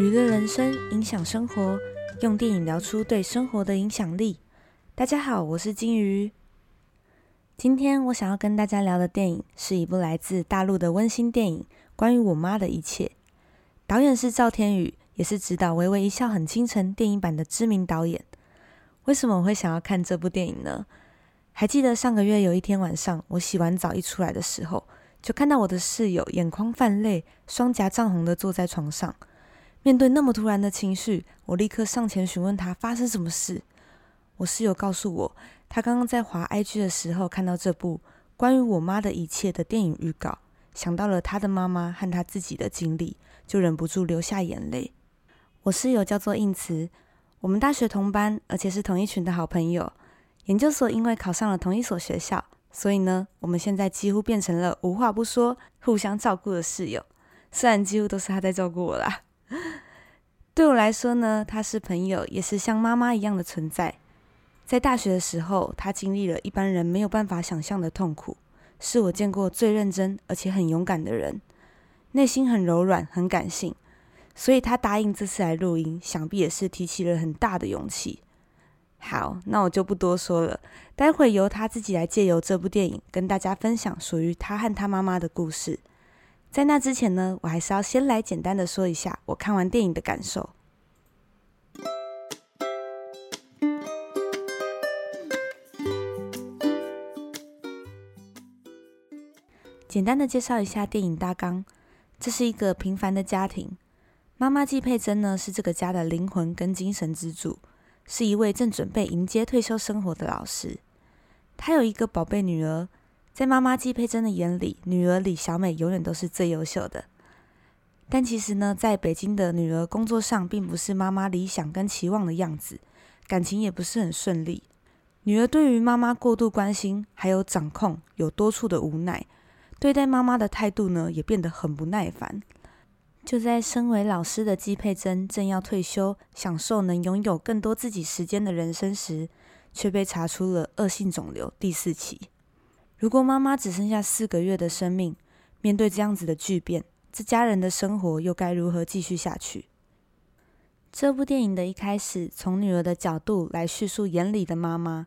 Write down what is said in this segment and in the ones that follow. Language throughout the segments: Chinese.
娱乐人生，影响生活，用电影聊出对生活的影响力。大家好，我是金鱼。今天我想要跟大家聊的电影是一部来自大陆的温馨电影，关于我妈的一切。导演是赵天宇，也是执导《微微一笑很倾城》电影版的知名导演。为什么我会想要看这部电影呢？还记得上个月有一天晚上，我洗完澡一出来的时候，就看到我的室友眼眶泛泪，双颊涨红的坐在床上。面对那么突然的情绪，我立刻上前询问他发生什么事。我室友告诉我，他刚刚在滑 IG 的时候看到这部关于我妈的一切的电影预告，想到了他的妈妈和他自己的经历，就忍不住流下眼泪。我室友叫做应慈，我们大学同班，而且是同一群的好朋友。研究所因为考上了同一所学校，所以呢，我们现在几乎变成了无话不说、互相照顾的室友。虽然几乎都是他在照顾我啦。对我来说呢，他是朋友，也是像妈妈一样的存在。在大学的时候，他经历了一般人没有办法想象的痛苦，是我见过最认真而且很勇敢的人，内心很柔软、很感性。所以他答应这次来录音，想必也是提起了很大的勇气。好，那我就不多说了，待会由他自己来借由这部电影跟大家分享属于他和他妈妈的故事。在那之前呢，我还是要先来简单的说一下我看完电影的感受。简单的介绍一下电影大纲，这是一个平凡的家庭，妈妈季佩珍呢是这个家的灵魂跟精神支柱，是一位正准备迎接退休生活的老师，她有一个宝贝女儿。在妈妈季佩珍的眼里，女儿李小美永远都是最优秀的。但其实呢，在北京的女儿工作上，并不是妈妈理想跟期望的样子，感情也不是很顺利。女儿对于妈妈过度关心还有掌控，有多处的无奈，对待妈妈的态度呢，也变得很不耐烦。就在身为老师的季佩珍正要退休，享受能拥有更多自己时间的人生时，却被查出了恶性肿瘤第四期。如果妈妈只剩下四个月的生命，面对这样子的巨变，这家人的生活又该如何继续下去？这部电影的一开始，从女儿的角度来叙述眼里的妈妈，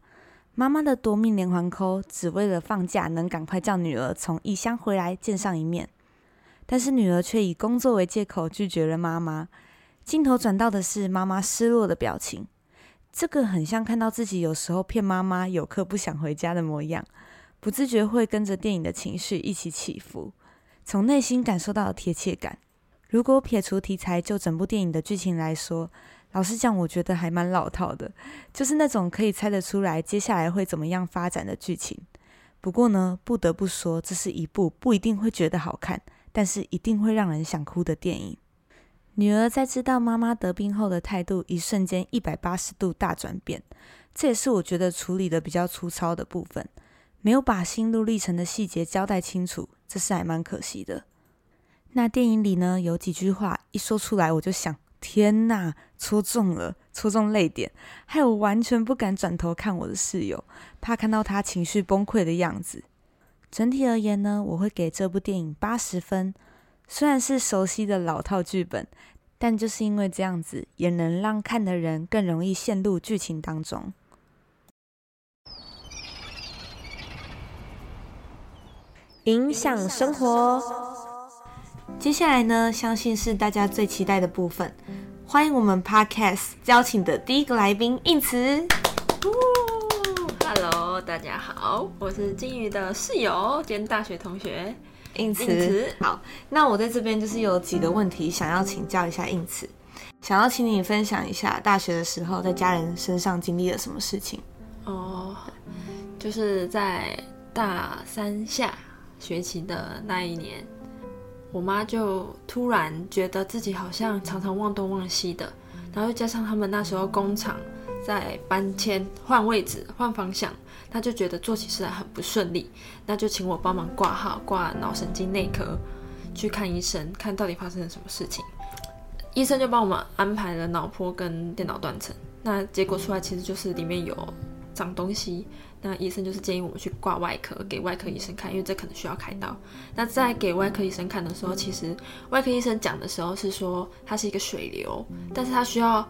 妈妈的夺命连环扣，只为了放假能赶快叫女儿从异乡回来见上一面，但是女儿却以工作为借口拒绝了妈妈。镜头转到的是妈妈失落的表情，这个很像看到自己有时候骗妈妈有课不想回家的模样。不自觉会跟着电影的情绪一起起伏，从内心感受到贴切感。如果撇除题材，就整部电影的剧情来说，老实讲，我觉得还蛮老套的，就是那种可以猜得出来接下来会怎么样发展的剧情。不过呢，不得不说，这是一部不一定会觉得好看，但是一定会让人想哭的电影。女儿在知道妈妈得病后的态度，一瞬间一百八十度大转变，这也是我觉得处理的比较粗糙的部分。没有把心路历程的细节交代清楚，这是还蛮可惜的。那电影里呢，有几句话一说出来，我就想，天呐，戳中了，戳中泪点，害我完全不敢转头看我的室友，怕看到他情绪崩溃的样子。整体而言呢，我会给这部电影八十分。虽然是熟悉的老套剧本，但就是因为这样子，也能让看的人更容易陷入剧情当中。影响生活。接下来呢，相信是大家最期待的部分。欢迎我们 Podcast 邀请的第一个来宾应慈。Hello，大家好，我是金鱼的室友兼大学同学应慈。好，那我在这边就是有几个问题想要请教一下应慈，想要请你分享一下大学的时候在家人身上经历了什么事情。哦，就是在大三下。学期的那一年，我妈就突然觉得自己好像常常忘东忘西的，然后又加上他们那时候工厂在搬迁、换位置、换方向，她就觉得做起事来很不顺利，那就请我帮忙挂号，挂脑神经内科去看医生，看到底发生了什么事情。医生就帮我们安排了脑波跟电脑断层，那结果出来其实就是里面有长东西，那医生就是建议我们去挂外科，给外科医生看，因为这可能需要开刀。那在给外科医生看的时候，其实外科医生讲的时候是说它是一个水流，但是他需要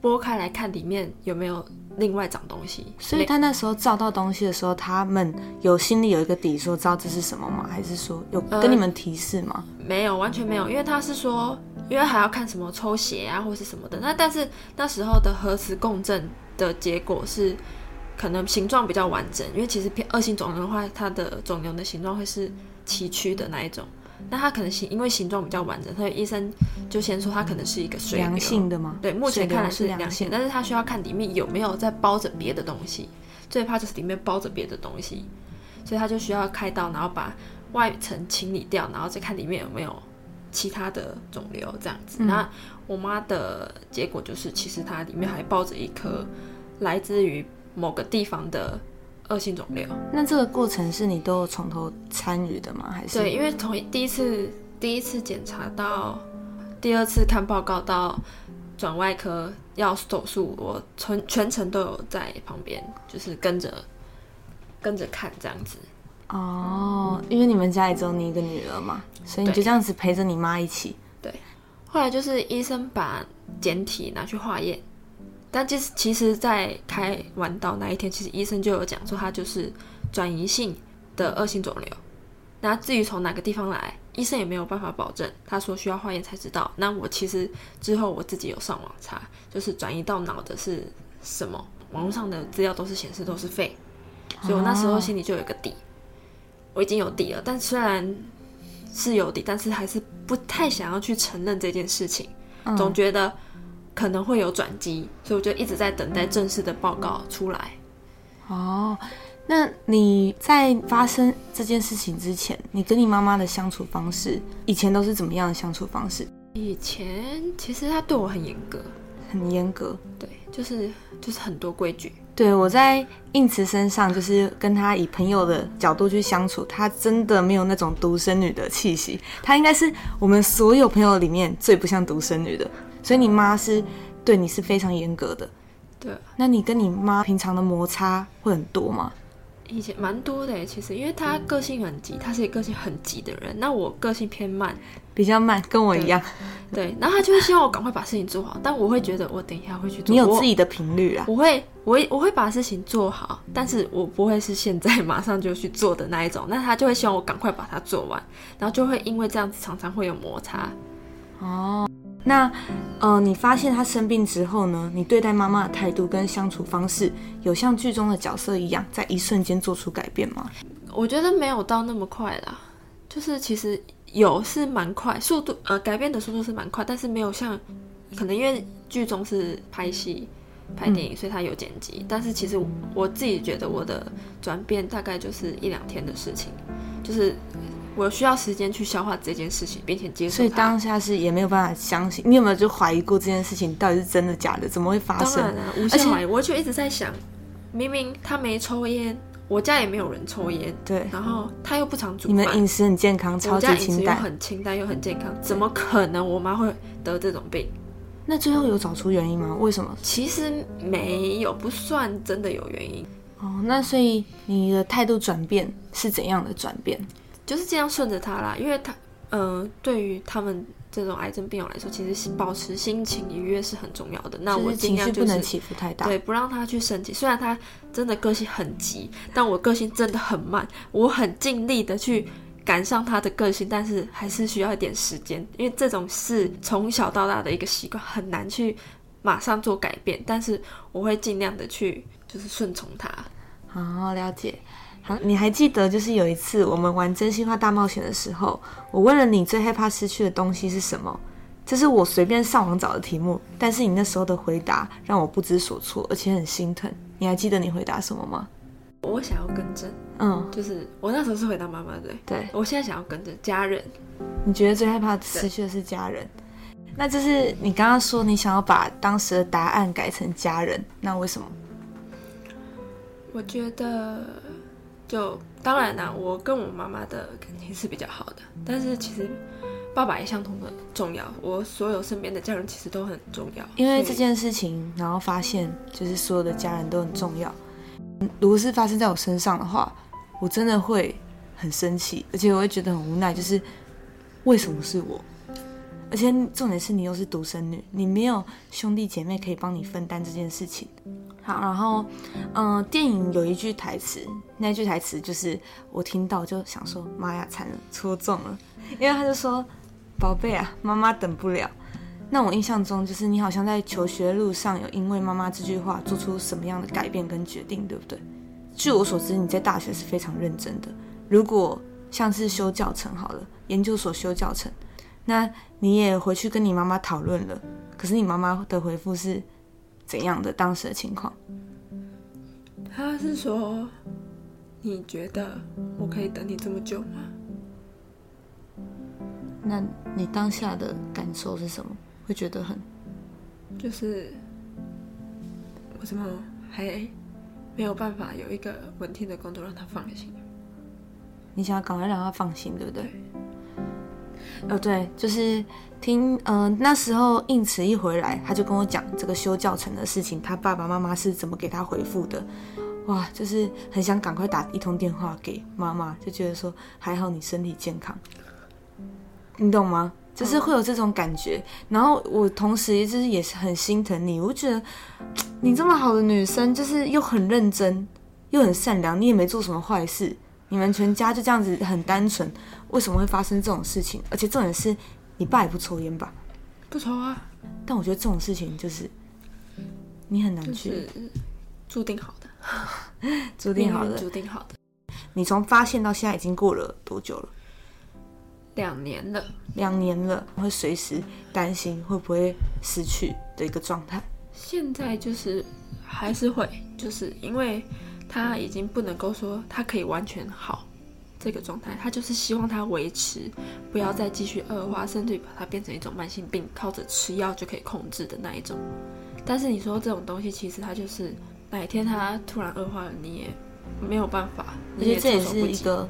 拨开来看里面有没有另外长东西。所以他那时候照到东西的时候，他们有心里有一个底，说知道这是什么吗？还是说有跟你们提示吗？没有，完全没有，因为他是说，因为还要看什么抽血啊，或是什么的。那但是那时候的核磁共振的结果是。可能形状比较完整，因为其实偏恶性肿瘤的话，它的肿瘤的形状会是崎岖的那一种。那它可能形因为形状比较完整，所以医生就先说它可能是一个水良性的吗？对，目前看来是良性，但是它需要看里面有没有在包着别的东西。最怕就是里面包着别的东西，所以它就需要开刀，然后把外层清理掉，然后再看里面有没有其他的肿瘤这样子。那我妈的结果就是，其实它里面还包着一颗来自于。某个地方的恶性肿瘤，那这个过程是你都从头参与的吗？还是对，因为从第一次第一次检查到第二次看报告到转外科要手术，我全全程都有在旁边，就是跟着跟着看这样子。哦，因为你们家里只有你一个女儿嘛，所以你就这样子陪着你妈一起。对，后来就是医生把简体拿去化验。但其实，其实，在开完刀那一天，其实医生就有讲说，他就是转移性的恶性肿瘤。那至于从哪个地方来，医生也没有办法保证。他说需要化验才知道。那我其实之后我自己有上网查，就是转移到脑的是什么？网络上的资料都是显示都是肺，所以我那时候心里就有个底，我已经有底了。但虽然是有底，但是还是不太想要去承认这件事情，总觉得。可能会有转机，所以我就一直在等待正式的报告出来。哦，那你在发生这件事情之前，你跟你妈妈的相处方式，以前都是怎么样的相处方式？以前其实她对我很严格，很严格，对，就是就是很多规矩。对我在应慈身上，就是跟她以朋友的角度去相处，她真的没有那种独生女的气息，她应该是我们所有朋友里面最不像独生女的。所以你妈是对你是非常严格的，对。那你跟你妈平常的摩擦会很多吗？以前蛮多的其实因为她个性很急，她是一个个性很急的人。那我个性偏慢，比较慢，跟我一样。对，然后她就会希望我赶快把事情做好，但我会觉得我等一下会去做。你有自己的频率啊？我会，我会，我会把事情做好，但是我不会是现在马上就去做的那一种。那她就会希望我赶快把它做完，然后就会因为这样子常常会有摩擦。哦。那，呃，你发现他生病之后呢？你对待妈妈的态度跟相处方式，有像剧中的角色一样，在一瞬间做出改变吗？我觉得没有到那么快啦，就是其实有是蛮快，速度呃改变的速度是蛮快，但是没有像，可能因为剧中是拍戏拍电影，所以他有剪辑，但是其实我自己觉得我的转变大概就是一两天的事情，就是。我需要时间去消化这件事情，并且接受。所以当下是也没有办法相信。你有没有就怀疑过这件事情到底是真的假的？怎么会发生？当然了，无限怀疑。我就一直在想，明明他没抽烟，我家也没有人抽烟，对。然后他又不常煮饭，你们饮食很健康，超级清淡，又很清淡又很健康，怎么可能我妈会得这种病？那最后有找出原因吗？为什么？其实没有，不算真的有原因。哦，那所以你的态度转变是怎样的转变？就是尽量顺着他啦，因为他，嗯，对于他们这种癌症病友来说，其实保持心情愉悦是很重要的。那我尽量不能起伏太大，对，不让他去生气。虽然他真的个性很急，但我个性真的很慢，我很尽力的去赶上他的个性，但是还是需要一点时间，因为这种是从小到大的一个习惯，很难去马上做改变。但是我会尽量的去，就是顺从他。好，了解。好，你还记得就是有一次我们玩真心话大冒险的时候，我问了你最害怕失去的东西是什么？这是我随便上网找的题目，但是你那时候的回答让我不知所措，而且很心疼。你还记得你回答什么吗？我想要更正，嗯，就是我那时候是回答妈妈对，对我现在想要更正家人。你觉得最害怕失去的是家人？那就是你刚刚说你想要把当时的答案改成家人，那为什么？我觉得。就当然啦，我跟我妈妈的感情是比较好的，但是其实爸爸也相同的重要。我所有身边的家人其实都很重要。因为这件事情，然后发现就是所有的家人都很重要。如果是发生在我身上的话，我真的会很生气，而且我会觉得很无奈，就是为什么是我？而且重点是你又是独生女，你没有兄弟姐妹可以帮你分担这件事情。然后，嗯，电影有一句台词，那句台词就是我听到就想说，妈呀，惨了，戳中了，因为他就说，宝贝啊，妈妈等不了。那我印象中就是你好像在求学路上有因为妈妈这句话做出什么样的改变跟决定，对不对？据我所知，你在大学是非常认真的。如果像是修教程好了，研究所修教程。那你也回去跟你妈妈讨论了，可是你妈妈的回复是怎样的？当时的情况？他是说，你觉得我可以等你这么久吗？那你当下的感受是什么？会觉得很，就是我怎么还没有办法有一个稳定的工作让他放心？你想要赶快让他放心，对不对？呃，对，就是听，嗯，那时候应慈一回来，他就跟我讲这个修教程的事情，他爸爸妈妈是怎么给他回复的，哇，就是很想赶快打一通电话给妈妈，就觉得说还好你身体健康，你懂吗？就是会有这种感觉，然后我同时就是也是很心疼你，我觉得你这么好的女生，就是又很认真，又很善良，你也没做什么坏事。你们全家就这样子很单纯，为什么会发生这种事情？而且重点是，你爸也不抽烟吧？不抽啊。但我觉得这种事情就是你很难去注定好的，注定好的，注定好的。你从发现到现在已经过了多久了？两年了，两年了，会随时担心会不会失去的一个状态。现在就是还是会，就是因为。他已经不能够说他可以完全好这个状态，他就是希望他维持，不要再继续恶化，甚至把它变成一种慢性病，靠着吃药就可以控制的那一种。但是你说这种东西，其实它就是哪一天他突然恶化了，你也没有办法。而且这也是一个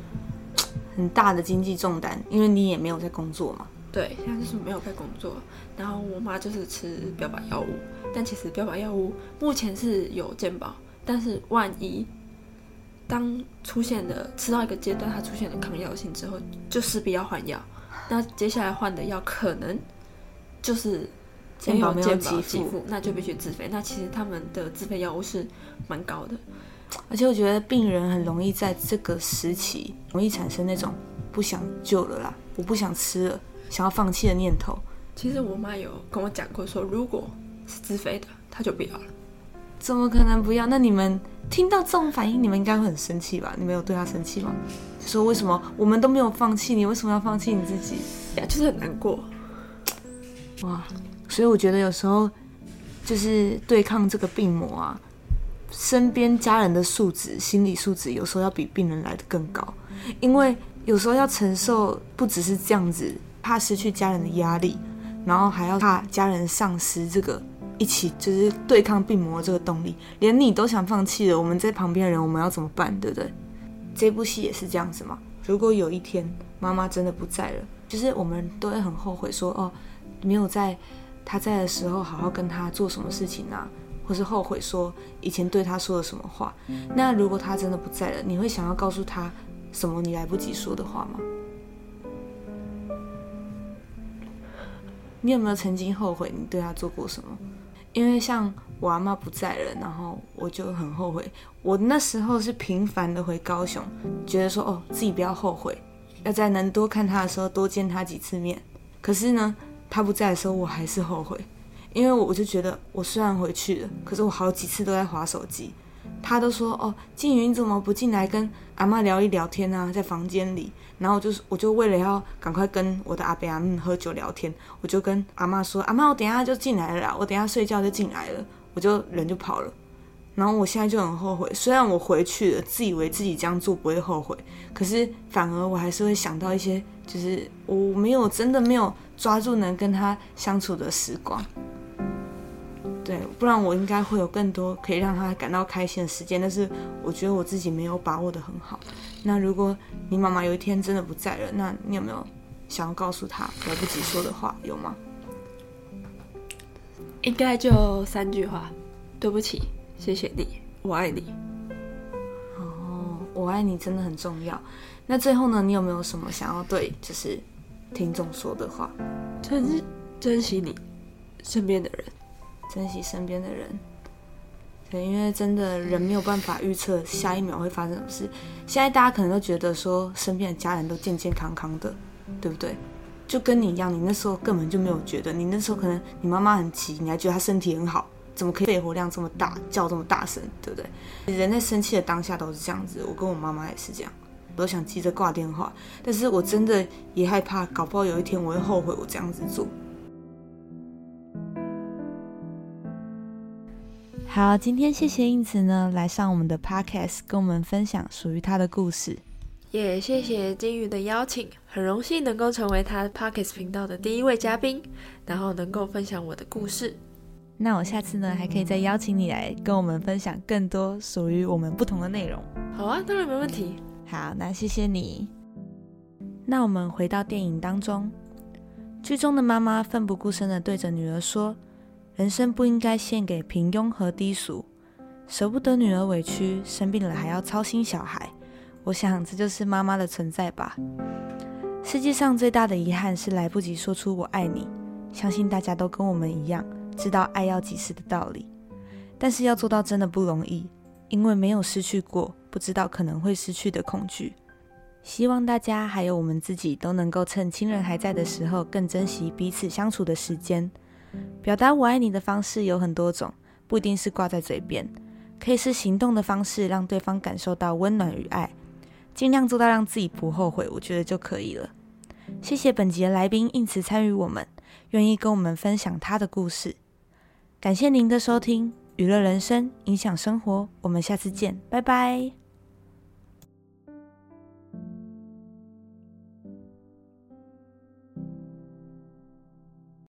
很大的经济重担，因为你也没有在工作嘛。对，现在就是没有在工作，然后我妈就是吃标靶药物，但其实标靶药物目前是有健保。但是万一当出现了吃到一个阶段，它出现了抗药性之后，就势必要换药。那接下来换的药可能就是健保没有给付，那就必须自费。那其实他们的自费药物是蛮高的，而且我觉得病人很容易在这个时期容易产生那种不想救了啦，我不想吃了，想要放弃的念头。其实我妈有跟我讲过，说如果是自费的，她就不要了。怎么可能不要？那你们听到这种反应，你们应该会很生气吧？你们有对他生气吗？说为什么我们都没有放弃你，为什么要放弃你自己？呀，就是很难过。哇，所以我觉得有时候就是对抗这个病魔啊，身边家人的素质、心理素质，有时候要比病人来的更高，因为有时候要承受不只是这样子，怕失去家人的压力，然后还要怕家人丧失这个。一起就是对抗病魔这个动力，连你都想放弃了，我们在旁边的人，我们要怎么办？对不对？这部戏也是这样子嘛。如果有一天妈妈真的不在了，就是我们都会很后悔，说哦，没有在他在的时候好好跟他做什么事情啊，或是后悔说以前对他说了什么话。那如果他真的不在了，你会想要告诉他什么你来不及说的话吗？你有没有曾经后悔你对他做过什么？因为像我阿妈不在了，然后我就很后悔。我那时候是频繁的回高雄，觉得说哦自己不要后悔，要在能多看他的时候多见他几次面。可是呢，他不在的时候我还是后悔，因为我就觉得我虽然回去了，可是我好几次都在划手机。他都说哦，静云怎么不进来跟阿妈聊一聊天啊？在房间里，然后就是我就为了要赶快跟我的阿伯阿姆喝酒聊天，我就跟阿妈说：“阿妈，我等下就进来了，我等下睡觉就进来了。”我就人就跑了。然后我现在就很后悔，虽然我回去了，自以为自己这样做不会后悔，可是反而我还是会想到一些，就是我没有真的没有抓住能跟他相处的时光。对，不然我应该会有更多可以让他感到开心的时间，但是我觉得我自己没有把握的很好。那如果你妈妈有一天真的不在了，那你有没有想要告诉她来不及说的话？有吗？应该就三句话：对不起，谢谢你，我爱你。哦，我爱你真的很重要。那最后呢，你有没有什么想要对就是听众说的话？珍珍惜你身边的人，珍惜身边的人。对，因为真的人没有办法预测下一秒会发生什么事。现在大家可能都觉得说身边的家人都健健康康的，对不对？就跟你一样，你那时候根本就没有觉得，你那时候可能你妈妈很急，你还觉得她身体很好，怎么可以肺活量这么大，叫这么大声，对不对？人在生气的当下都是这样子，我跟我妈妈也是这样，我都想急着挂电话，但是我真的也害怕，搞不好有一天我会后悔我这样子做。好，今天谢谢英子呢来上我们的 podcast，跟我们分享属于她的故事。也谢谢金鱼的邀请，很荣幸能够成为他 podcast 频道的第一位嘉宾，然后能够分享我的故事。那我下次呢还可以再邀请你来跟我们分享更多属于我们不同的内容。好啊，当然没问题。好，那谢谢你。那我们回到电影当中，剧中的妈妈奋不顾身的对着女儿说。人生不应该献给平庸和低俗，舍不得女儿委屈，生病了还要操心小孩。我想这就是妈妈的存在吧。世界上最大的遗憾是来不及说出我爱你。相信大家都跟我们一样，知道爱要及时的道理，但是要做到真的不容易，因为没有失去过，不知道可能会失去的恐惧。希望大家还有我们自己都能够趁亲人还在的时候，更珍惜彼此相处的时间。表达我爱你的方式有很多种，不一定是挂在嘴边，可以是行动的方式，让对方感受到温暖与爱，尽量做到让自己不后悔，我觉得就可以了。谢谢本集的来宾应此参与我们，愿意跟我们分享他的故事。感谢您的收听，娱乐人生，影响生活，我们下次见，拜拜。